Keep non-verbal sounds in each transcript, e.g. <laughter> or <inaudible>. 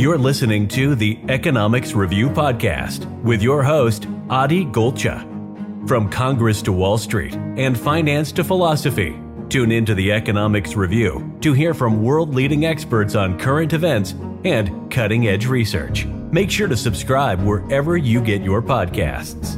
You're listening to the Economics Review Podcast with your host, Adi Golcha. From Congress to Wall Street and finance to philosophy, tune into the Economics Review to hear from world leading experts on current events and cutting edge research. Make sure to subscribe wherever you get your podcasts.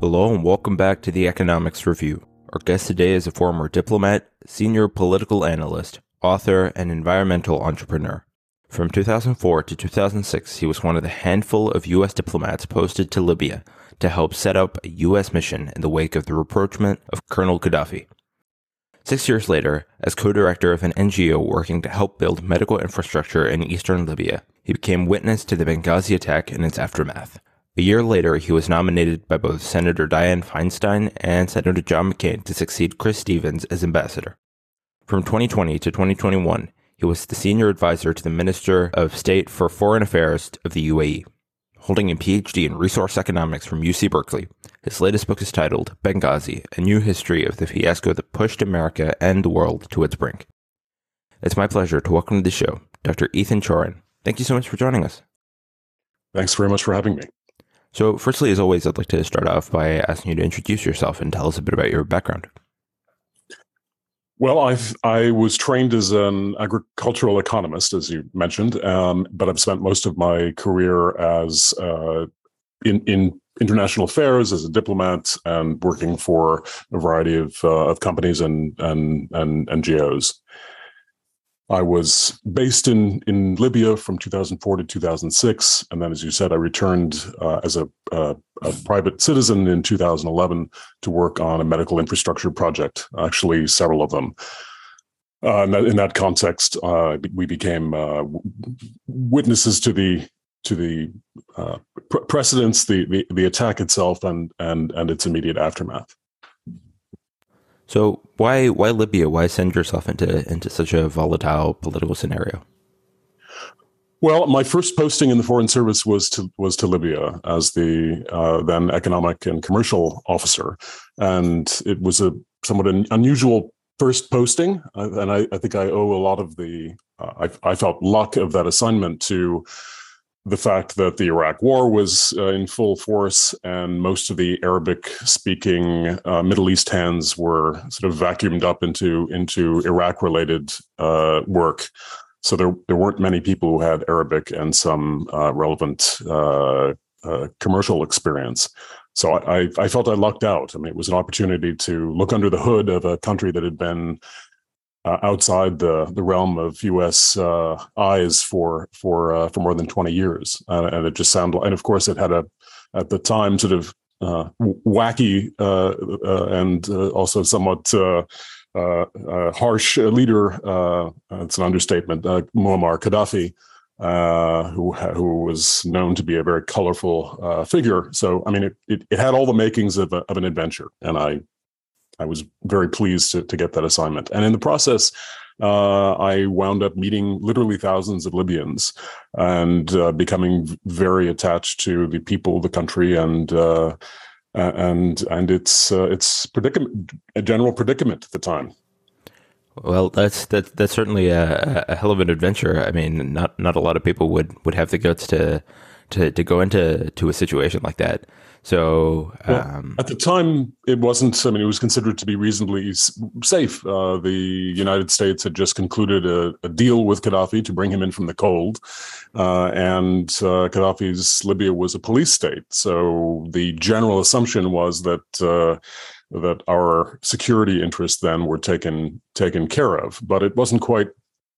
Hello, and welcome back to the Economics Review. Our guest today is a former diplomat, senior political analyst, author, and environmental entrepreneur. From 2004 to 2006, he was one of the handful of U.S. diplomats posted to Libya to help set up a U.S. mission in the wake of the rapprochement of Colonel Gaddafi. Six years later, as co-director of an NGO working to help build medical infrastructure in eastern Libya, he became witness to the Benghazi attack and its aftermath. A year later, he was nominated by both Senator Dianne Feinstein and Senator John McCain to succeed Chris Stevens as ambassador. From 2020 to 2021, he was the senior advisor to the Minister of State for Foreign Affairs of the UAE. Holding a PhD in resource economics from UC Berkeley, his latest book is titled Benghazi A New History of the Fiasco That Pushed America and the World to Its Brink. It's my pleasure to welcome to the show Dr. Ethan Chorin. Thank you so much for joining us. Thanks very much for having me. So, firstly, as always, I'd like to start off by asking you to introduce yourself and tell us a bit about your background. Well, I've I was trained as an agricultural economist, as you mentioned, um, but I've spent most of my career as uh, in in international affairs as a diplomat and working for a variety of uh, of companies and and and NGOs. I was based in in Libya from 2004 to 2006, and then, as you said, I returned uh, as a, uh, a, private citizen in 2011 to work on a medical infrastructure project. Actually, several of them. Uh, in, that, context, uh, we became uh, witnesses to the to the uh, precedents, the, the the attack itself, and and and its immediate aftermath. So why why Libya? Why send yourself into into such a volatile political scenario? Well, my first posting in the Foreign Service was to was to Libya as the uh, then economic and commercial officer, and it was a somewhat an unusual first posting, uh, and I, I, think I owe a lot of the uh, I, I, felt luck of that assignment to the fact that the Iraq War was uh, in full force and most of the Arabic speaking uh, Middle East hands were sort of vacuumed up into into Iraq related uh, work. So there there weren't many people who had Arabic and some uh, relevant uh, uh, commercial experience. So I, I felt I lucked out. I mean, it was an opportunity to look under the hood of a country that had been uh, outside the the realm of U.S. Uh, eyes for for uh, for more than twenty years, uh, and it just sounded. And of course, it had a at the time sort of uh, wacky uh, and also somewhat harsh leader. it's an understatement. Muammar Gaddafi. who who was known to be a very colorful figure. So I mean, it, it, it had all the makings of, a, of an adventure, and I I was very pleased to, to get that assignment. And in the process, uh, I wound up meeting literally thousands of Libyans and uh, becoming very attached to the people, the country, and uh, and and its uh, its predicament, a general predicament at the time. Well, that's that, that's certainly a, a hell of an adventure. I mean, not not a lot of people would, would have the guts to to to go into to a situation like that. So well, um, at the time, it wasn't. I mean, it was considered to be reasonably safe. Uh, the United States had just concluded a, a, deal with Gaddafi to bring him in from the cold, uh, and uh, Gaddafi's Libya was a police state. So the general assumption was that uh, that our security interests then were taken taken care of. But it wasn't quite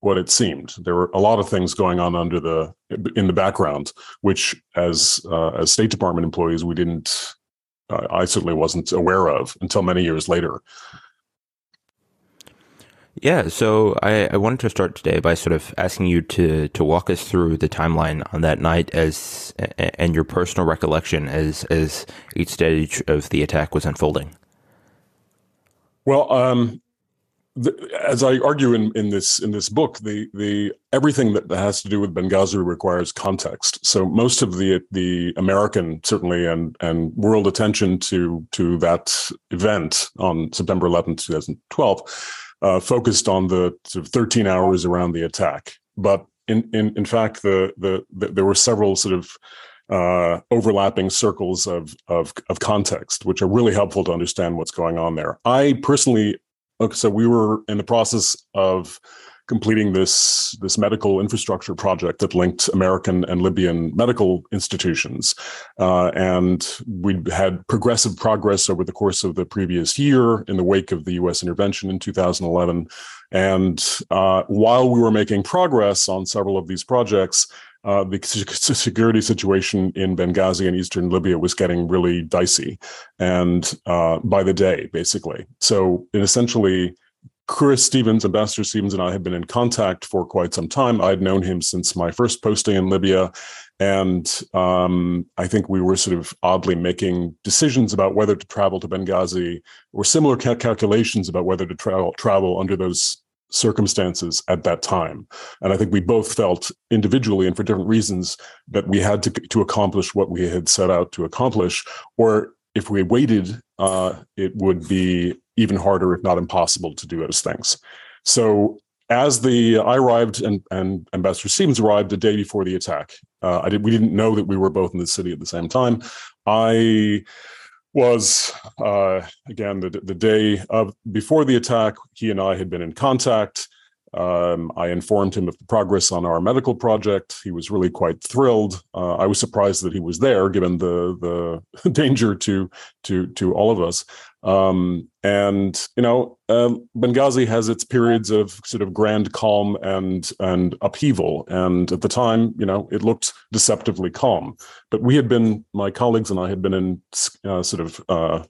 what it seemed. There were a lot of things going on under the in the background, which as uh, as State Department employees we didn't. Uh, I certainly wasn't aware of until many years later. Yeah, so I, I wanted to start today by sort of asking you to to walk us through the timeline on that night as and your personal recollection as as each stage of the attack was unfolding. Well, um, as I argue in, in this in this book, the the everything that has to do with Benghazi requires context. So most of the the American certainly and and world attention to to that event on September 11th, 2012, uh, focused on the sort of 13 hours around the attack. But in in in fact, the the, the there were several sort of uh, overlapping circles of, of of context, which are really helpful to understand what's going on there. I personally, okay, so we were in the process of completing this this medical infrastructure project that linked American and Libyan medical institutions, uh, and we had progressive progress over the course of the previous year in the wake of the U.S. intervention in 2011. And uh, while we were making progress on several of these projects, uh, the <laughs> security situation in Benghazi and eastern Libya was getting really dicey, and uh, by the day, basically. So, it essentially, Chris Stevens, Ambassador Stevens, and I had been in contact for quite some time. I'd known him since my first posting in Libya. And um, I think we were sort of oddly making decisions about whether to travel to Benghazi or similar cal- calculations about whether to travel, travel under those circumstances at that time. And I think we both felt individually and for different reasons that we had to, to accomplish what we had set out to accomplish. Or if we waited, uh, it would be even harder, if not impossible, to do those things. So as the I arrived and, and Ambassador Stevens arrived a day before the attack, uh, I did we didn't know that we were both in the city at the same time. I was uh, again the the day of before the attack. He and I had been in contact. Um, I informed him of the progress on our medical project. He was really quite thrilled. Uh, I was surprised that he was there, given the the <laughs> danger to to to all of us. Um, and you know, uh, Benghazi has its periods of sort of grand calm and and upheaval. And at the time, you know, it looked deceptively calm. But we had been, my colleagues and I had been in uh, sort of uh,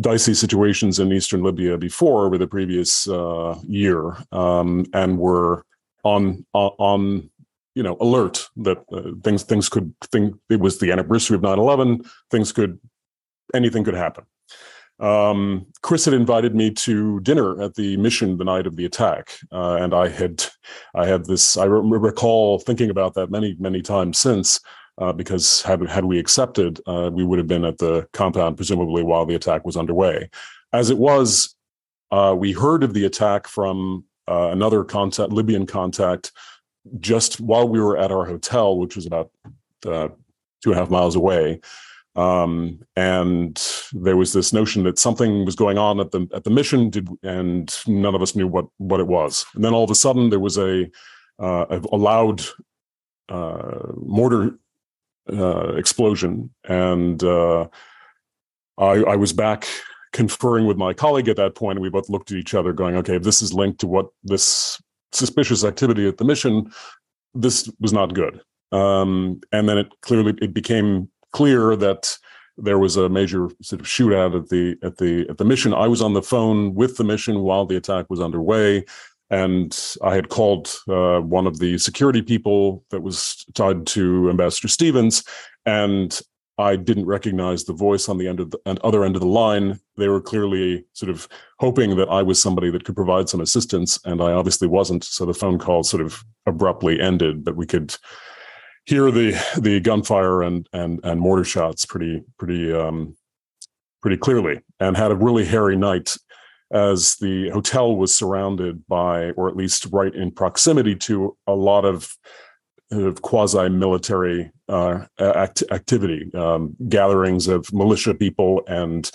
dicey situations in eastern Libya before over the previous uh, year, um, and were on on you know alert that uh, things things could think it was the anniversary of 9-11 things could anything could happen um, Chris had invited me to dinner at the mission the night of the attack, uh, and I had, I had this. I re- recall thinking about that many, many times since, uh, because had had we accepted, uh, we would have been at the compound presumably while the attack was underway. As it was, uh, we heard of the attack from uh, another contact, Libyan contact, just while we were at our hotel, which was about uh, two and a half miles away um, and there was this notion that something was going on at the at the mission, did, and none of us knew what what it was. And then all of a sudden, there was a uh, a, loud uh, mortar uh, explosion, and uh, I, I was back conferring with my colleague at that point, and we both looked at each other, going, "Okay, if this is linked to what this suspicious activity at the mission, this was not good." Um, and then it clearly it became clear that there was a major sort of shootout at the at the at the mission. I was on the phone with the mission while the attack was underway, and I had called uh, one of the security people that was tied to Ambassador Stevens, and I didn't recognize the voice on the end of the other end of the line. They were clearly sort of hoping that I was somebody that could provide some assistance, and I obviously wasn't. So the phone call sort of abruptly ended, but we could hear the the gunfire and and and mortar shots pretty pretty um, pretty clearly, and had a really hairy night as the hotel was surrounded by, or at least right in proximity to, a lot of, of quasi-military uh, act- activity, um, gatherings of militia people and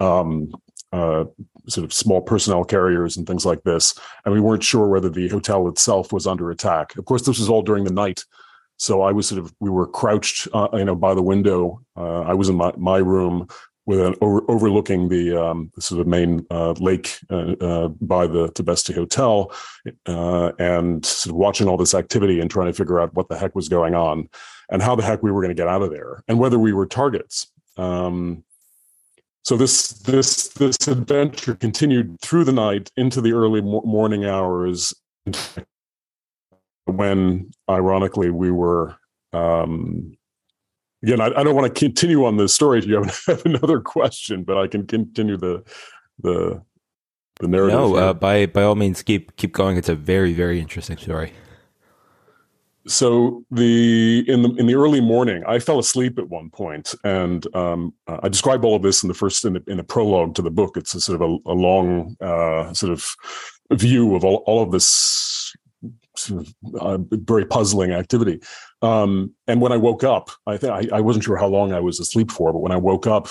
um, uh, sort of small personnel carriers and things like this. And we weren't sure whether the hotel itself was under attack. Of course, this was all during the night, so I was sort of we were crouched, uh, you know, by the window. Uh, I was in my my room with an over, overlooking the um, sort of main uh, lake uh, uh, by the Tibesti Hotel, uh, and sort of watching all this activity and trying to figure out what the heck was going on, and how the heck we were going to get out of there, and whether we were targets. Um, so this this this adventure continued through the night into the early morning hours when ironically we were um, again I, I, don't want to continue on this story if you have, <laughs> have, another question but i can continue the the the narrative no uh, by by all means keep keep going. It's a very very interesting story. So the in the in the early morning i fell asleep at one point and um, i describe all of this in the first in the, in the prologue to the book. It's a sort of a, a long uh, sort of view of all, all of this uh, very puzzling activity. Um, and when I woke up, I think I, wasn't sure how long I was asleep for, but when I woke up,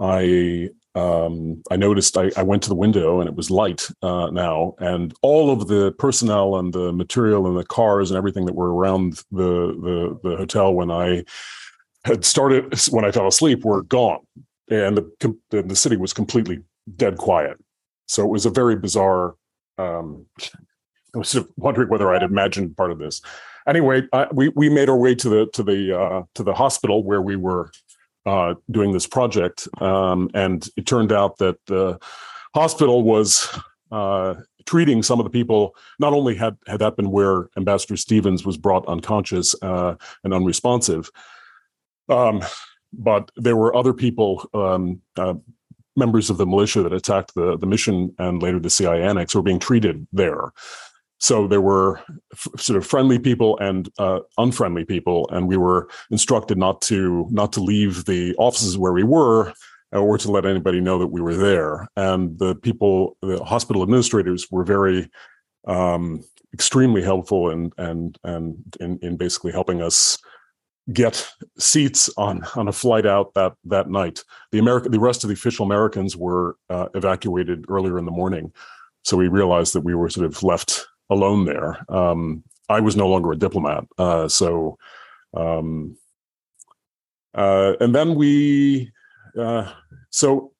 I um, I noticed I, I, went to the window and it was light uh, now, and all of the personnel and the material and the cars and everything that were around the the, the hotel when I had started when I fell asleep were gone, and the the city was completely dead quiet. So it was a very bizarre. Um, I was sort of wondering whether I'd imagined part of this. Anyway, we we made our way to the to the uh, to the hospital where we were uh, doing this project, um, and it turned out that the hospital was uh, treating some of the people. Not only had had that been where Ambassador Stevens was brought unconscious uh, and unresponsive, um, but there were other people, um, uh, members of the militia that attacked the the mission and later the CIA annex, were being treated there. So there were f- sort of friendly people and uh, unfriendly people, and we were instructed not to not to leave the offices where we were or to let anybody know that we were there. And the people, the hospital administrators, were very um, extremely helpful and and and in, in basically helping us get seats on on a flight out that that night. The American, the rest of the official Americans were uh, evacuated earlier in the morning, so we realized that we were sort of left alone there. Um, I was no longer a diplomat, uh, so um, uh, and then we uh, so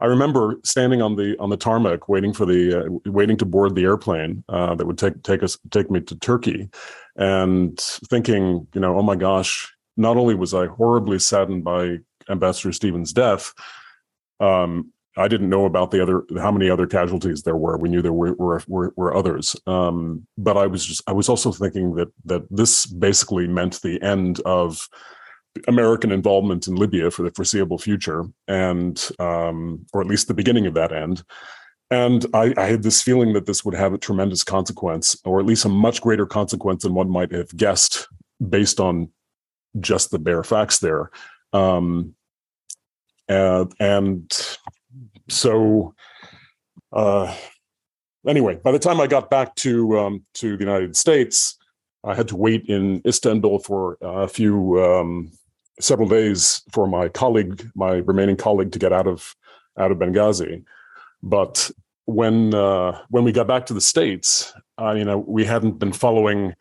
I remember standing on the on the tarmac waiting for the uh, waiting to board the airplane uh, that would take take us take me to Turkey, and thinking, you know, oh my gosh, not only was I horribly saddened by Ambassador Stevens' death, um, I didn't know about the other how many other casualties there were. We knew there were were, were, were others, um, but I was just I was also thinking that that this basically meant the end of American involvement in Libya for the foreseeable future, and um, or at least the beginning of that end. And I, I, had this feeling that this would have a tremendous consequence, or at least a much greater consequence than one might have guessed based on just the bare facts there. Um, and, and so uh, anyway, by the time I got back to um, to the United States, I had to wait in Istanbul for a few um, several days for my colleague, my remaining colleague, to get out of out of Benghazi. But when uh, when we got back to the states, uh, you know, we hadn't been following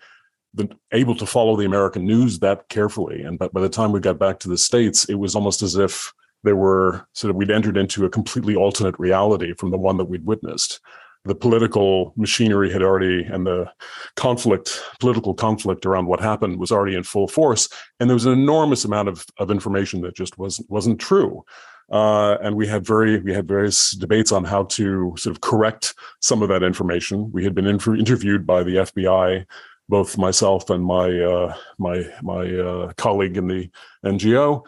the, able to follow the American news that carefully, and but by the time we got back to the states, it was almost as if there were sort of we'd entered into a completely alternate reality from the one that we'd witnessed. The political machinery had already, and the conflict, political conflict around what happened was already in full force. And there was an enormous amount of, of information that just wasn't, wasn't true. Uh, and we had very we had various debates on how to sort of correct some of that information. We had been inter- interviewed by the FBI, both myself and my uh, my my uh, colleague in the NGO,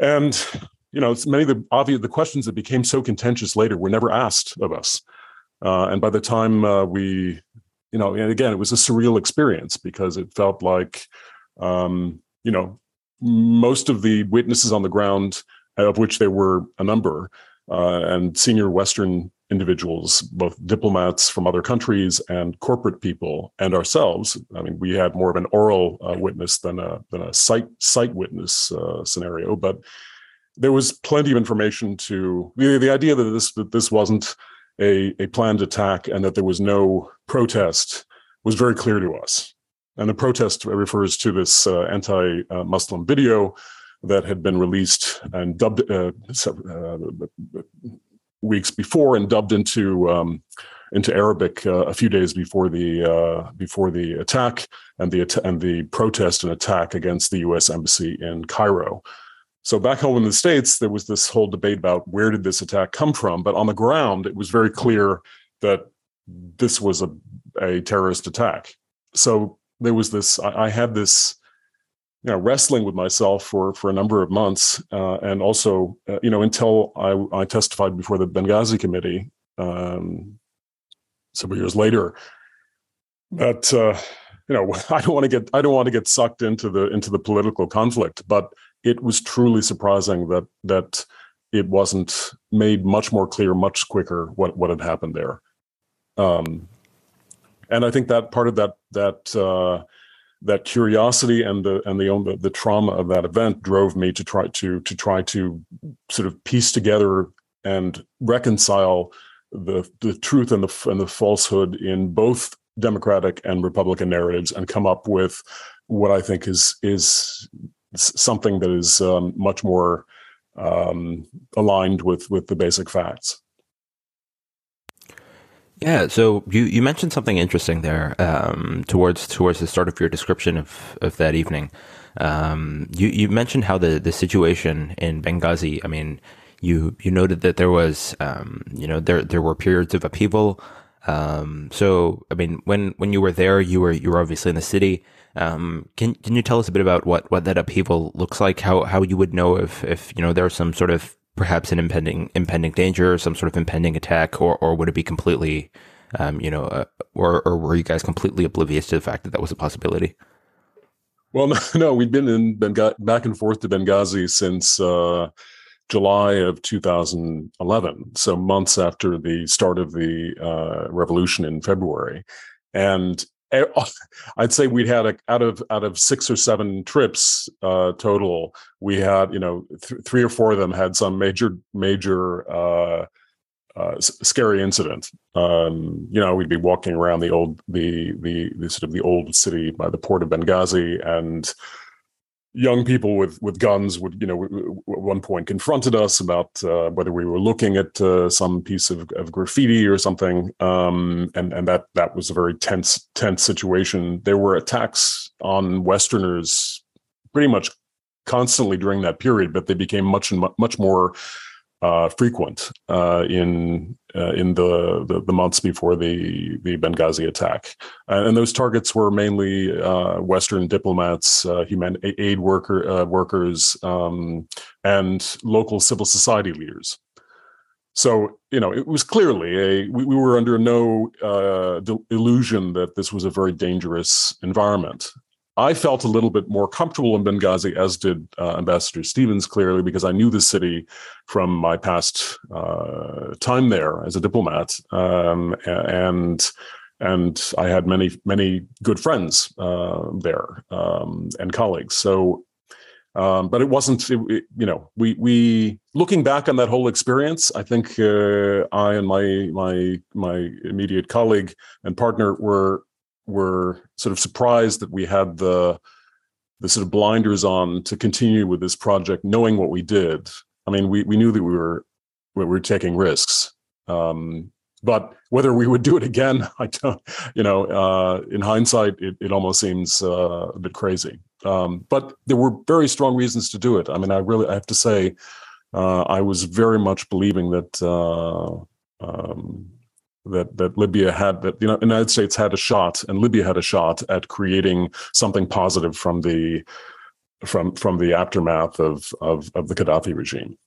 and you know, many of the obvious the questions that became so contentious later were never asked of us. Uh, and by the time uh, we, you know, and again, it was a surreal experience because it felt like, um, you know, most of the witnesses on the ground, of which there were a number, uh, and senior Western individuals, both diplomats from other countries and corporate people, and ourselves. I mean, we had more of an oral uh, witness than a than a sight sight witness uh, scenario, but there was plenty of information to the, the idea that this that this wasn't a, a planned attack and that there was no protest was very clear to us. And the protest refers to this uh, anti-Muslim video that had been released and dubbed uh, uh, weeks before and dubbed into um, into Arabic uh, a few days before the uh, before the attack and the and the protest and attack against the U.S. embassy in Cairo. So back home in the states, there was this whole debate about where did this attack come from, but on the ground, it was very clear that this was a, a terrorist attack. So there was this. I, I had this you know, wrestling with myself for for a number of months, uh, and also, uh, you know, until I, I testified before the Benghazi committee um, several years later. That uh, you know, <laughs> I don't want to get I don't want to get sucked into the into the political conflict, but it was truly surprising that that it wasn't made much more clear, much quicker what what had happened there. Um, and I think that part of that that uh, that curiosity and the and the, the trauma of that event drove me to try to to try to sort of piece together and reconcile the the truth and the and the falsehood in both Democratic and Republican narratives and come up with what I think is is something that is um, much more um, aligned with with the basic facts. Yeah, so you, you mentioned something interesting there um, towards towards the start of your description of, of that evening. Um, you you mentioned how the, the situation in Benghazi. I mean, you you noted that there was um, you know there there were periods of upheaval. Um, so I mean, when when you were there, you were you were obviously in the city. Um, can can you tell us a bit about what, what that upheaval looks like? How how you would know if if you know there was some sort of perhaps an impending impending danger, some sort of impending attack, or or would it be completely, um, you know, uh, or or were you guys completely oblivious to the fact that that was a possibility? Well, <laughs> no, we'd been in Benghazi, back and forth to Benghazi since uh, July of 2011, so months after the start of the uh, revolution in February, and <laughs> I'd say we'd had a, out of out of six or seven trips uh, total, we had you know th- three or four of them had some major major uh, uh, scary incident. Um, you know, we'd be walking around the old the, the the sort of the old city by the port of Benghazi, and young people with with guns would you know at one point confronted us about uh, whether we were looking at uh, some piece of, of graffiti or something um, and and that that was a very tense tense situation. There were attacks on westerners pretty much constantly during that period but they became much and much more uh, frequent uh, in uh, in the, the, the months before the the Benghazi attack, uh, and those targets were mainly uh, Western diplomats, uh, human aid worker workers, um, and local civil society leaders. So you know, it was clearly a we, we were under no illusion that this was a very dangerous environment, I felt a little bit more comfortable in Benghazi, as did uh, Ambassador Stevens, clearly, because I knew the city from my past uh, time there as a diplomat, um, and and I had many many good friends uh, there um, and colleagues. So, um, but it wasn't, it, it, you know, we we looking back on that whole experience, I think uh, I and my my my immediate colleague and partner were were sort of surprised that we had the the sort of blinders on to continue with this project, knowing what we did. I mean, we we knew that we were we were taking risks, um, but whether we would do it again, <laughs> I don't. You know, uh, in hindsight, it, it almost seems uh, a bit crazy. Um, but there were very strong reasons to do it. I mean, I really I have to say, uh, I was very much believing that. Uh, um, that that Libya had that the United States had a shot and Libya had a shot at creating something positive from the from from the aftermath of of, of the Gaddafi regime.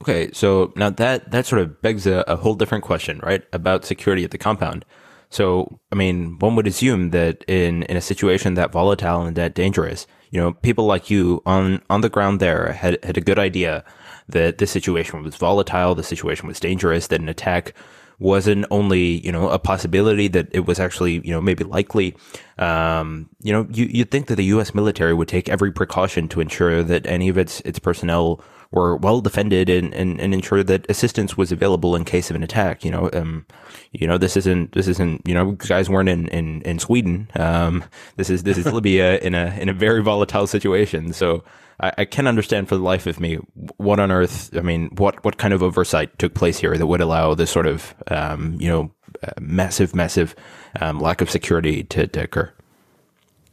Okay, so now that that sort of begs a, a whole different question, right, about security at the compound. So, I mean, one would assume that in in a situation that volatile and that dangerous, you know, people like you on on the ground there had had a good idea that this situation was volatile, the situation was dangerous, that an attack wasn't only you know a possibility that it was actually you know maybe likely. Um, you know, you you'd think that the U.S. military would take every precaution to ensure that any of its its personnel were well defended and, and, and ensure that assistance was available in case of an attack. You know, um, you know this isn't this isn't you know guys weren't in in, in Sweden. Um, this is this is <laughs> Libya in a in a very volatile situation. So I, I can't understand for the life of me what on earth. I mean, what what kind of oversight took place here that would allow this sort of um, you know uh, massive massive um, lack of security to, to occur.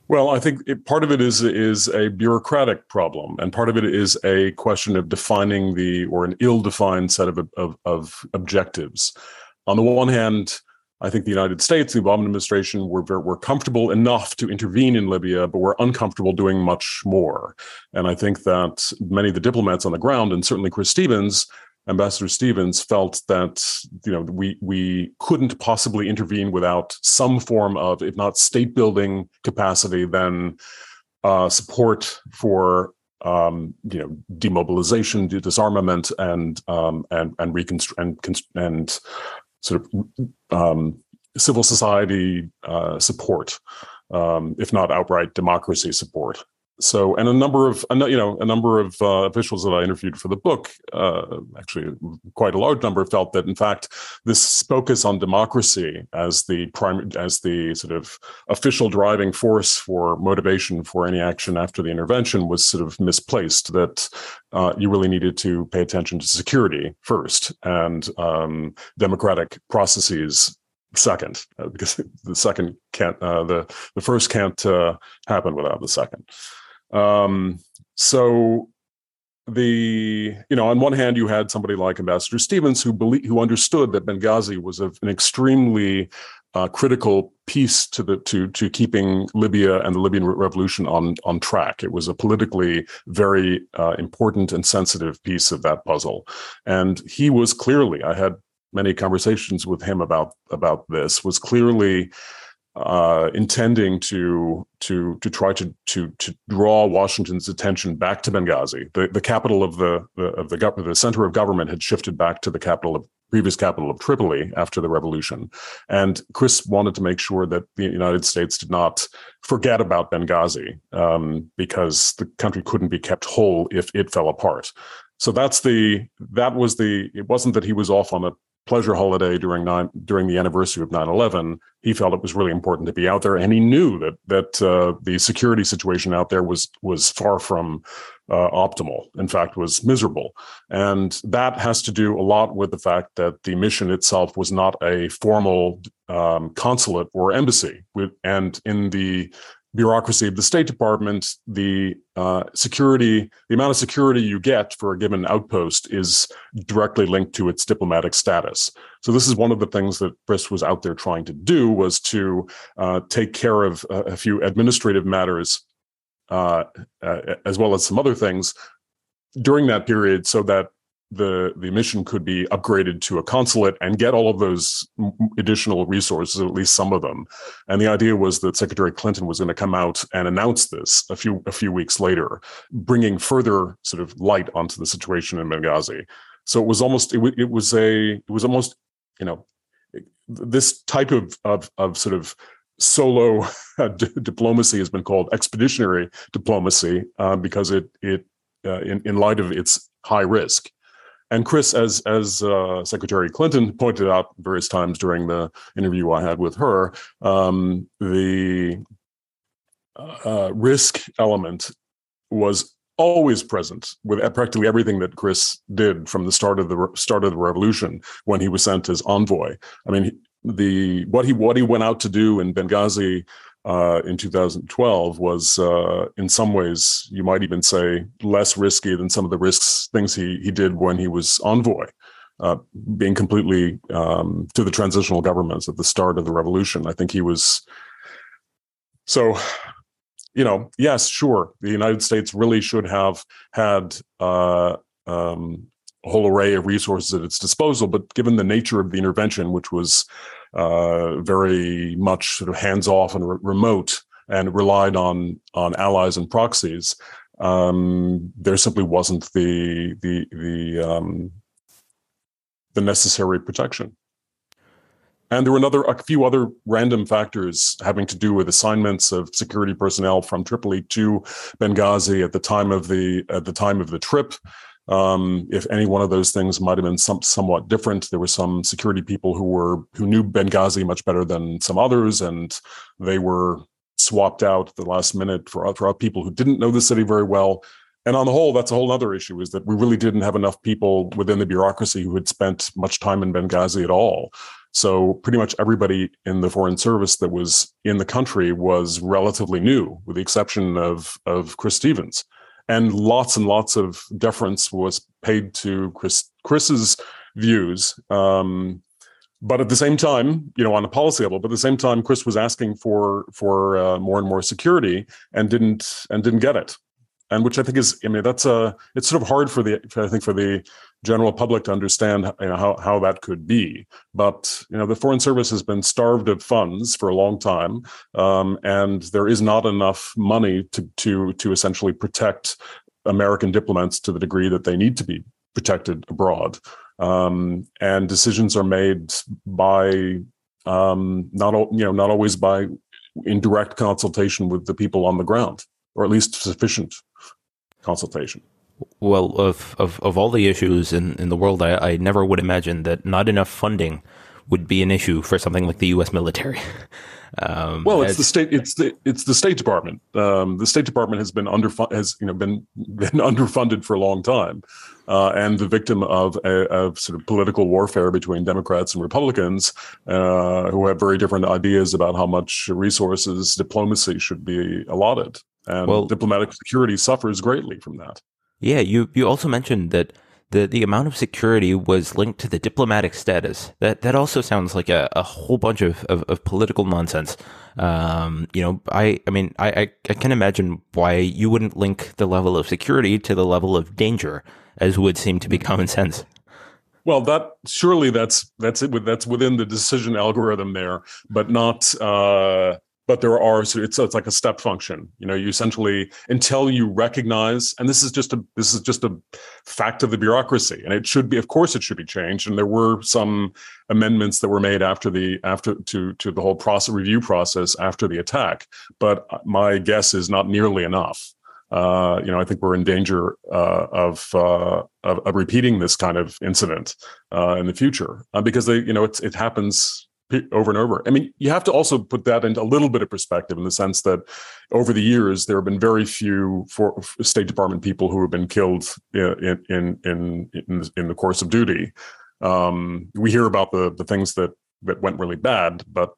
Well, I think it, part of it is is a bureaucratic problem, and part of it is a question of defining the or an ill-defined set of of, of objectives. On the one hand, I think the United States, the Obama administration, were were comfortable enough to intervene in Libya, but were uncomfortable doing much more. And I think that many of the diplomats on the ground, and certainly Chris Stevens, Ambassador Stevens, felt that you know we we couldn't possibly intervene without some form of, if not state building capacity, then uh, support for um, you know demobilization, disarmament, and um, and and reconstruct and, and sort of um, civil society uh, support, um, if not outright democracy support so and a number of you know a number of uh, officials that i interviewed for the book uh, actually quite a large number felt that in fact this focus on democracy as the prime as the sort of official driving force for motivation for any action after the intervention was sort of misplaced that uh, you really needed to pay attention to security first and um, democratic processes second uh, because <laughs> the second can't uh, the the first can't uh, happen without the second um, so the you know on one hand you had somebody like ambassador stevens who believe, who understood that benghazi was a, an extremely uh, critical piece to the to to keeping libya and the libyan revolution on on track. It was a politically very uh, important and sensitive piece of that puzzle. And he was clearly i had many conversations with him about about this was clearly uh, intending to to to try to to to draw Washington's attention back to Benghazi. The the capital of the, the of the government, the center of government had shifted back to the capital of previous capital of Tripoli after the revolution, and Chris wanted to make sure that the United States did not forget about Benghazi um, because the country couldn't be kept whole if it fell apart. So that's the that was the it wasn't that he was off on a pleasure holiday during nine during the anniversary of 9-11 he felt it was really important to be out there and he knew that that uh, the security situation out there was was far from uh, optimal in fact was miserable. And that has to do a lot with the fact that the mission itself was not a formal um, consulate or embassy. And in the bureaucracy of the State Department, the uh, security, the amount of security you get for a given outpost is directly linked to its diplomatic status. So this is one of the things that Chris was out there trying to do was to uh, take care of a, a few administrative matters uh, uh as well as some other things during that period so that the the mission could be upgraded to a consulate and get all of those additional resources, at least some of them. And the idea was that Secretary Clinton was going to come out and announce this a few a few weeks later, bringing further sort of light onto the situation in Benghazi. So it was almost it, it was a it was almost you know this type of of of sort of solo <laughs> diplomacy has been called expeditionary diplomacy uh, because it it uh, in in light of its high risk and Chris, as as uh, Secretary Clinton pointed out various times during the interview I had with her, um, the uh, risk element was always present with practically everything that Chris did from the start of the start of the revolution when he was sent as envoy. I mean, the what he what he went out to do in Benghazi uh, in 2012 was, uh, in some ways, you might even say, less risky than some of the risks things he he did when he was envoy, uh, being completely um, to the transitional governments at the start of the revolution. I think he was so. You know, yes, sure. The United States really should have had uh, um, a whole array of resources at its disposal, but given the nature of the intervention, which was uh, very much sort of hands off and re- remote and relied on on allies and proxies. Um, there simply wasn't the the the um, the necessary protection. And there were another a few other random factors having to do with assignments of security personnel from Tripoli to Benghazi at the time of the at the time of the trip. Um, if any one of those things might have been some, somewhat different, there were some security people who were who knew Benghazi much better than some others, and they were swapped out at the last minute for, for people who didn't know the city very well. And on the whole, that's a whole other issue: is that we really didn't have enough people within the bureaucracy who had spent much time in Benghazi at all. So pretty much everybody in the foreign service that was in the country was relatively new, with the exception of of Chris Stevens and lots and lots of deference was paid to Chris Chris's views. Um, but at the same time, you know, on a policy level, but at the same time, Chris was asking for for uh, more and more security and didn't and didn't get it and which I think is, I mean, that's a, it's sort of hard for the, I think for the general public to understand you know, how, how that could be. But, you know, the Foreign Service has been starved of funds for a long time. Um, and there is not enough money to, to, to essentially protect American diplomats to the degree that they need to be protected abroad. um, and decisions are made by um, not you know not always by in direct consultation with the people on the ground, or at least sufficient consultation. Well, of, of, of all the issues in, in the world, I, I never would imagine that not enough funding would be an issue for something like the U.S. military. <laughs> Um, well, it's as, the state. It's the it's the State Department. Um, the State Department has been under has you know been <laughs> been underfunded for a long time, uh, and the victim of a of sort of political warfare between Democrats and Republicans, uh, who have very different ideas about how much resources diplomacy should be allotted, and well, diplomatic security suffers greatly from that. Yeah, you you also mentioned that the the amount of security was linked to the diplomatic status. That that also sounds like a, a whole bunch of, of, of political nonsense. Um, you know, I I mean, I, I, I can imagine why you wouldn't link the level of security to the level of danger, as would seem to be common sense. Well, that surely that's that's it. That's within the decision algorithm there, but not. Uh, but there are so it's it's like a step function you know you essentially until you recognize and this is just a this is just a fact of the bureaucracy and it should be of course it should be changed and there were some amendments that were made after the after to to the whole process review process after the attack but my guess is not nearly enough. Uh, you know, I think we're in danger uh, of, uh, of, of repeating this kind of incident uh, in the future uh, because they, you know, it happens over and over. I mean, you have to also put that into a little bit of perspective in the sense that over the years there have been very few for State Department people who have been killed in in in in, in the course of duty. Um, we hear about the the things that that went really bad, but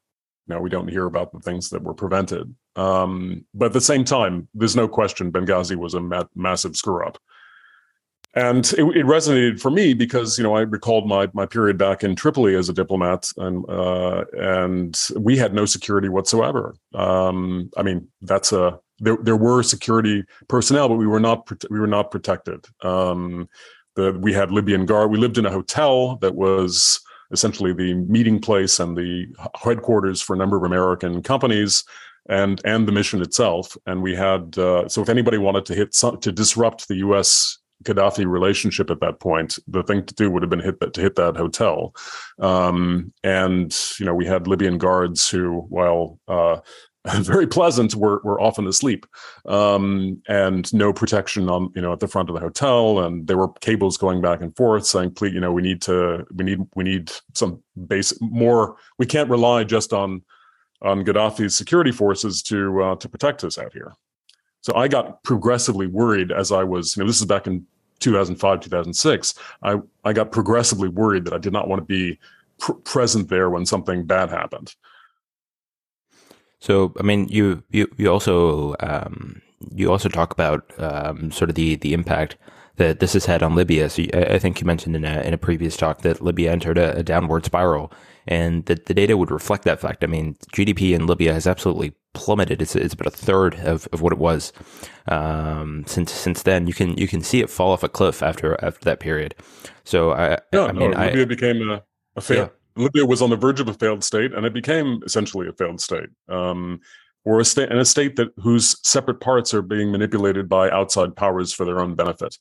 you we don't hear about the things that were prevented. Um, but at the same time, there's no question Benghazi was a ma- massive screw up and it, it, resonated for me because you know I recalled my my period back in Tripoli as a diplomat, and uh, and we had no security whatsoever. Um, I mean, that's a there there were security personnel, but we were not we were not protected. Um, the we had Libyan guard. We lived in a hotel that was essentially the meeting place and the headquarters for a number of American companies and and the mission itself. And we had uh, so if anybody wanted to hit some, to disrupt the U.S. Gaddafi relationship at that point, the thing to do would have been hit that to hit that hotel. Um, and you know, we had Libyan guards who, while uh, <laughs> very pleasant, were were often asleep, um, and no protection on you know at the front of the hotel, and there were cables going back and forth saying, "Please, you know, we need to, we need, we need some basic more. We can't rely just on." on Gaddafi's security forces to uh, to protect us out here. So I got progressively worried as I was, you know, this is back in 2005, 2006. I, I got progressively worried that I did not want to be pr- present there when something bad happened. So, I mean, you, you, you also, um, you also talk about, um, sort of the, the impact that this has had on Libya. So I think you mentioned in a, in a previous talk that Libya entered a, a downward spiral and that the data would reflect that fact. I mean, GDP in Libya has absolutely plummeted. It's, it's about a third of, of what it was um, since since then. You can you can see it fall off a cliff after after that period. So I, yeah, I mean, no, Libya I, became a, a failed. Yeah. Libya was on the verge of a failed state, and it became essentially a failed state. Um, or a state and a state that whose separate parts are being manipulated by outside powers for their own benefit.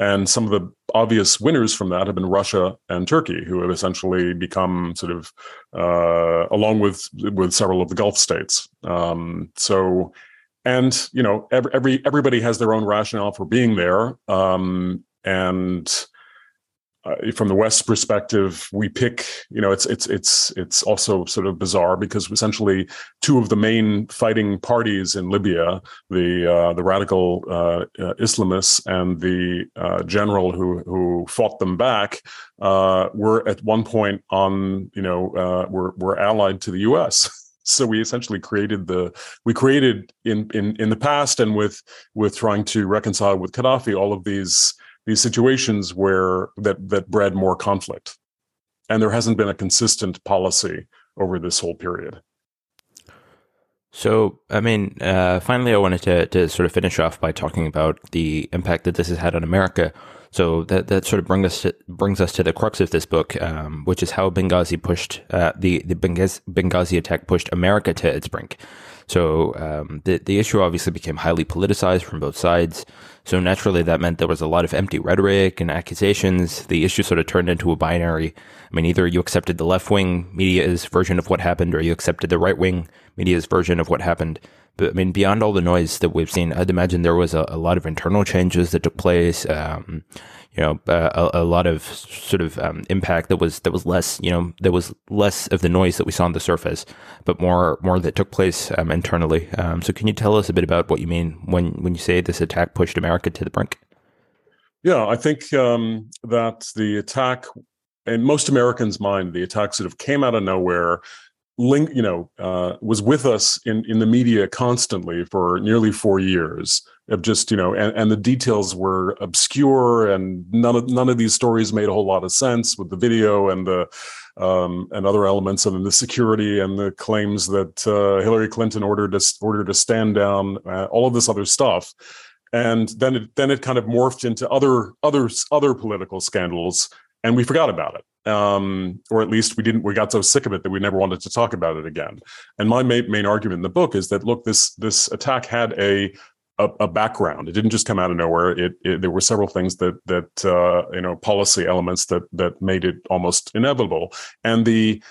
And some of the obvious winners from that have been Russia and Turkey, who have essentially become sort of, uh, along with with several of the Gulf states. Um, so, and you know, every, every everybody has their own rationale for being there, um, and uh, from the West's perspective, we pick. You know, it's it's it's it's also sort of bizarre because essentially two of the main fighting parties in Libya, the uh, the radical uh, uh Islamists and the uh, general who who fought them back, uh, were at one point on. You know, were were allied to the U.S. <laughs> so we essentially created the we created in in in the past and with with trying to reconcile with Gaddafi all of these these situations where that that bred more conflict. And there hasn't been a consistent policy over this whole period. So i mean uh, finally i wanted to, to sort of finish off by talking about the impact that this has had on america. So that, that sort of brings us to, brings us to the crux of this book, um, which is how Benghazi pushed uh, the the Benghazi, Benghazi attack pushed America to its brink. So um, the the issue obviously became highly politicized from both sides. So naturally, that meant there was a lot of empty rhetoric and accusations. The issue sort of turned into a binary. I mean, either you accepted the left wing media's version of what happened, or you accepted the right wing media's version of what happened. But I mean, beyond all the noise that we've seen, I'd imagine there was a, a lot of internal changes that took place. Um, you know, uh, a, a, lot of sort of um, impact that was that was less, you know, there was less of the noise that we saw on the surface, but more more that took place um, internally. Um, so, can you tell us a bit about what you mean when when you say this attack pushed America to the brink? Yeah, I think um, that the attack, in most Americans' mind, the attack sort of came out of nowhere link, you know, uh, was with us in in the media constantly for nearly four years of just you know, and, and the details were obscure, and none of none of these stories made a whole lot of sense with the video and the um, and other elements, and the security and the claims that uh, Hillary Clinton ordered to ordered to stand down, uh, all of this other stuff. And then it then it kind of morphed into other other other political scandals and we forgot about it um, or at least we didn't we got so sick of it that we never wanted to talk about it again. And my main, main argument in the book is that look this this attack had a a, a background. It didn't just come out of nowhere. It, it there were several things that that uh, you know policy elements that that made it almost inevitable. And the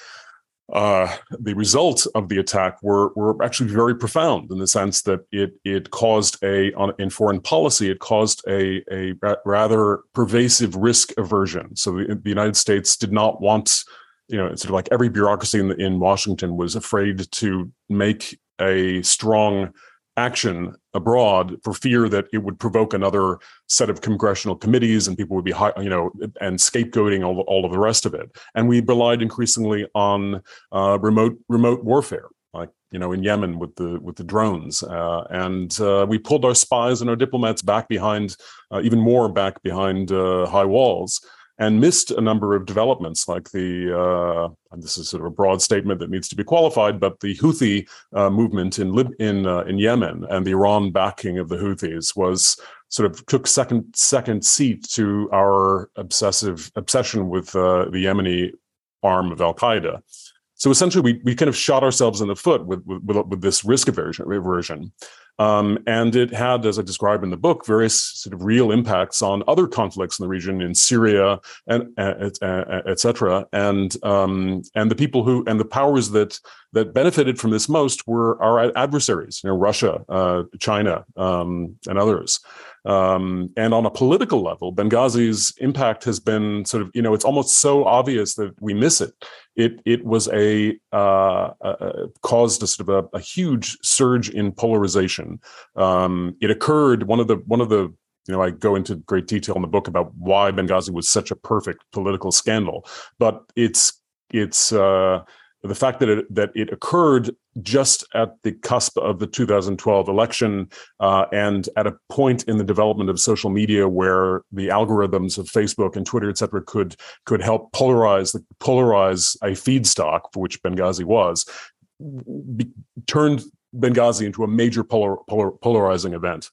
uh, the results of the attack were were actually very profound in the sense that it it caused a on, in foreign policy it caused a a rather pervasive risk aversion. So the, the United States did not want you know sort of like every bureaucracy in, in Washington was afraid to make a strong action abroad for fear that it would provoke another set of congressional committees and people would be high, you know and scapegoating all, all of the rest of it. And we relied increasingly on uh, remote remote warfare like you know in Yemen with the with the drones. Uh, and uh, we pulled our spies and our diplomats back behind uh, even more back behind uh, high walls and missed a number of developments, like the, uh, this is sort of a broad statement that needs to be qualified, but the Houthi uh, movement in Lib- in uh, in Yemen and the Iran backing of the Houthis was sort of took second second seat to our obsessive obsession with uh, the Yemeni arm of Al Qaeda. So essentially, we we kind of shot ourselves in the foot with with, with this risk aversion. aversion. Um, and it had, as I describe in the book, various sort of real impacts on other conflicts in the region, in Syria, and etc. And um, and the people who and the powers that that benefited from this most were our adversaries, you know, Russia, uh, China, um, and others. Um, and on a political level, Benghazi's impact has been sort of, you know, it's almost so obvious that we miss it. It it was a, uh, caused a sort of a, a huge surge in polarization. Um, it occurred one of the one of the you know, I go into great detail in the book about why Benghazi was such a perfect political scandal, but it's it's uh, the fact that it, that it occurred just at the cusp of the 2012 election uh, and at a point in the development of social media where the algorithms of Facebook and Twitter, et cetera, could could help polarize the, polarize a feedstock for which Benghazi was, be, turned Benghazi into a major polar, polar, polarizing event.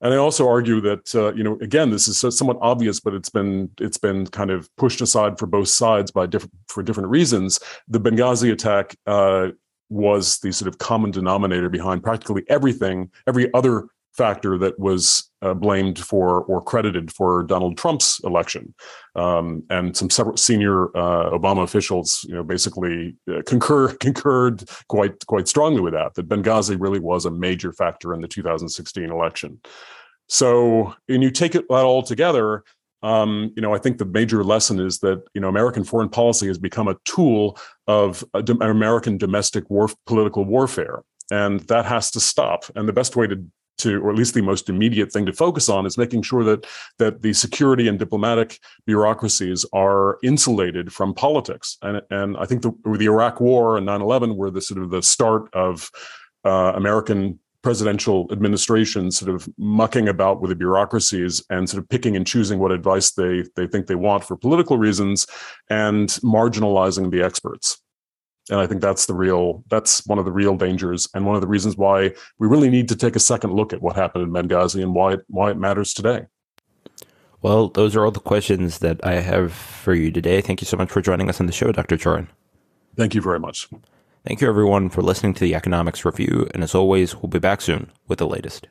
And I also argue that uh, you know again this is somewhat obvious, but it's been it's been kind of pushed aside for both sides by different for different reasons. The Benghazi attack uh, was the sort of common denominator behind practically everything, every other factor that was uh, blamed for or credited for Donald Trump's election. Um, and some several senior uh, Obama officials, you know, basically uh, concur <laughs> concurred quite quite strongly with that. That Benghazi really was a major factor in the 2016 election. So, when you take it all together, um, you know, I think the major lesson is that you know American foreign policy has become a tool of American domestic war, political warfare, and that has to stop. And the best way to to, or at least the most immediate thing to focus on, is making sure that that the security and diplomatic bureaucracies are insulated from politics. And and I think the the Iraq War and 9/11 were the sort of the start of uh, American presidential administration sort of mucking about with the bureaucracies and sort of picking and choosing what advice they they think they want for political reasons and marginalizing the experts. And i think that's the real that's one of the real dangers and one of the reasons why we really need to take a second look at what happened in benghazi and why it, why it matters today. Well those are all the questions that i have for you today. Thank you so much for joining us on the show dr chorin. Thank you very much Thank you everyone for listening to the Economics Review, and as always, we'll be back soon with the latest.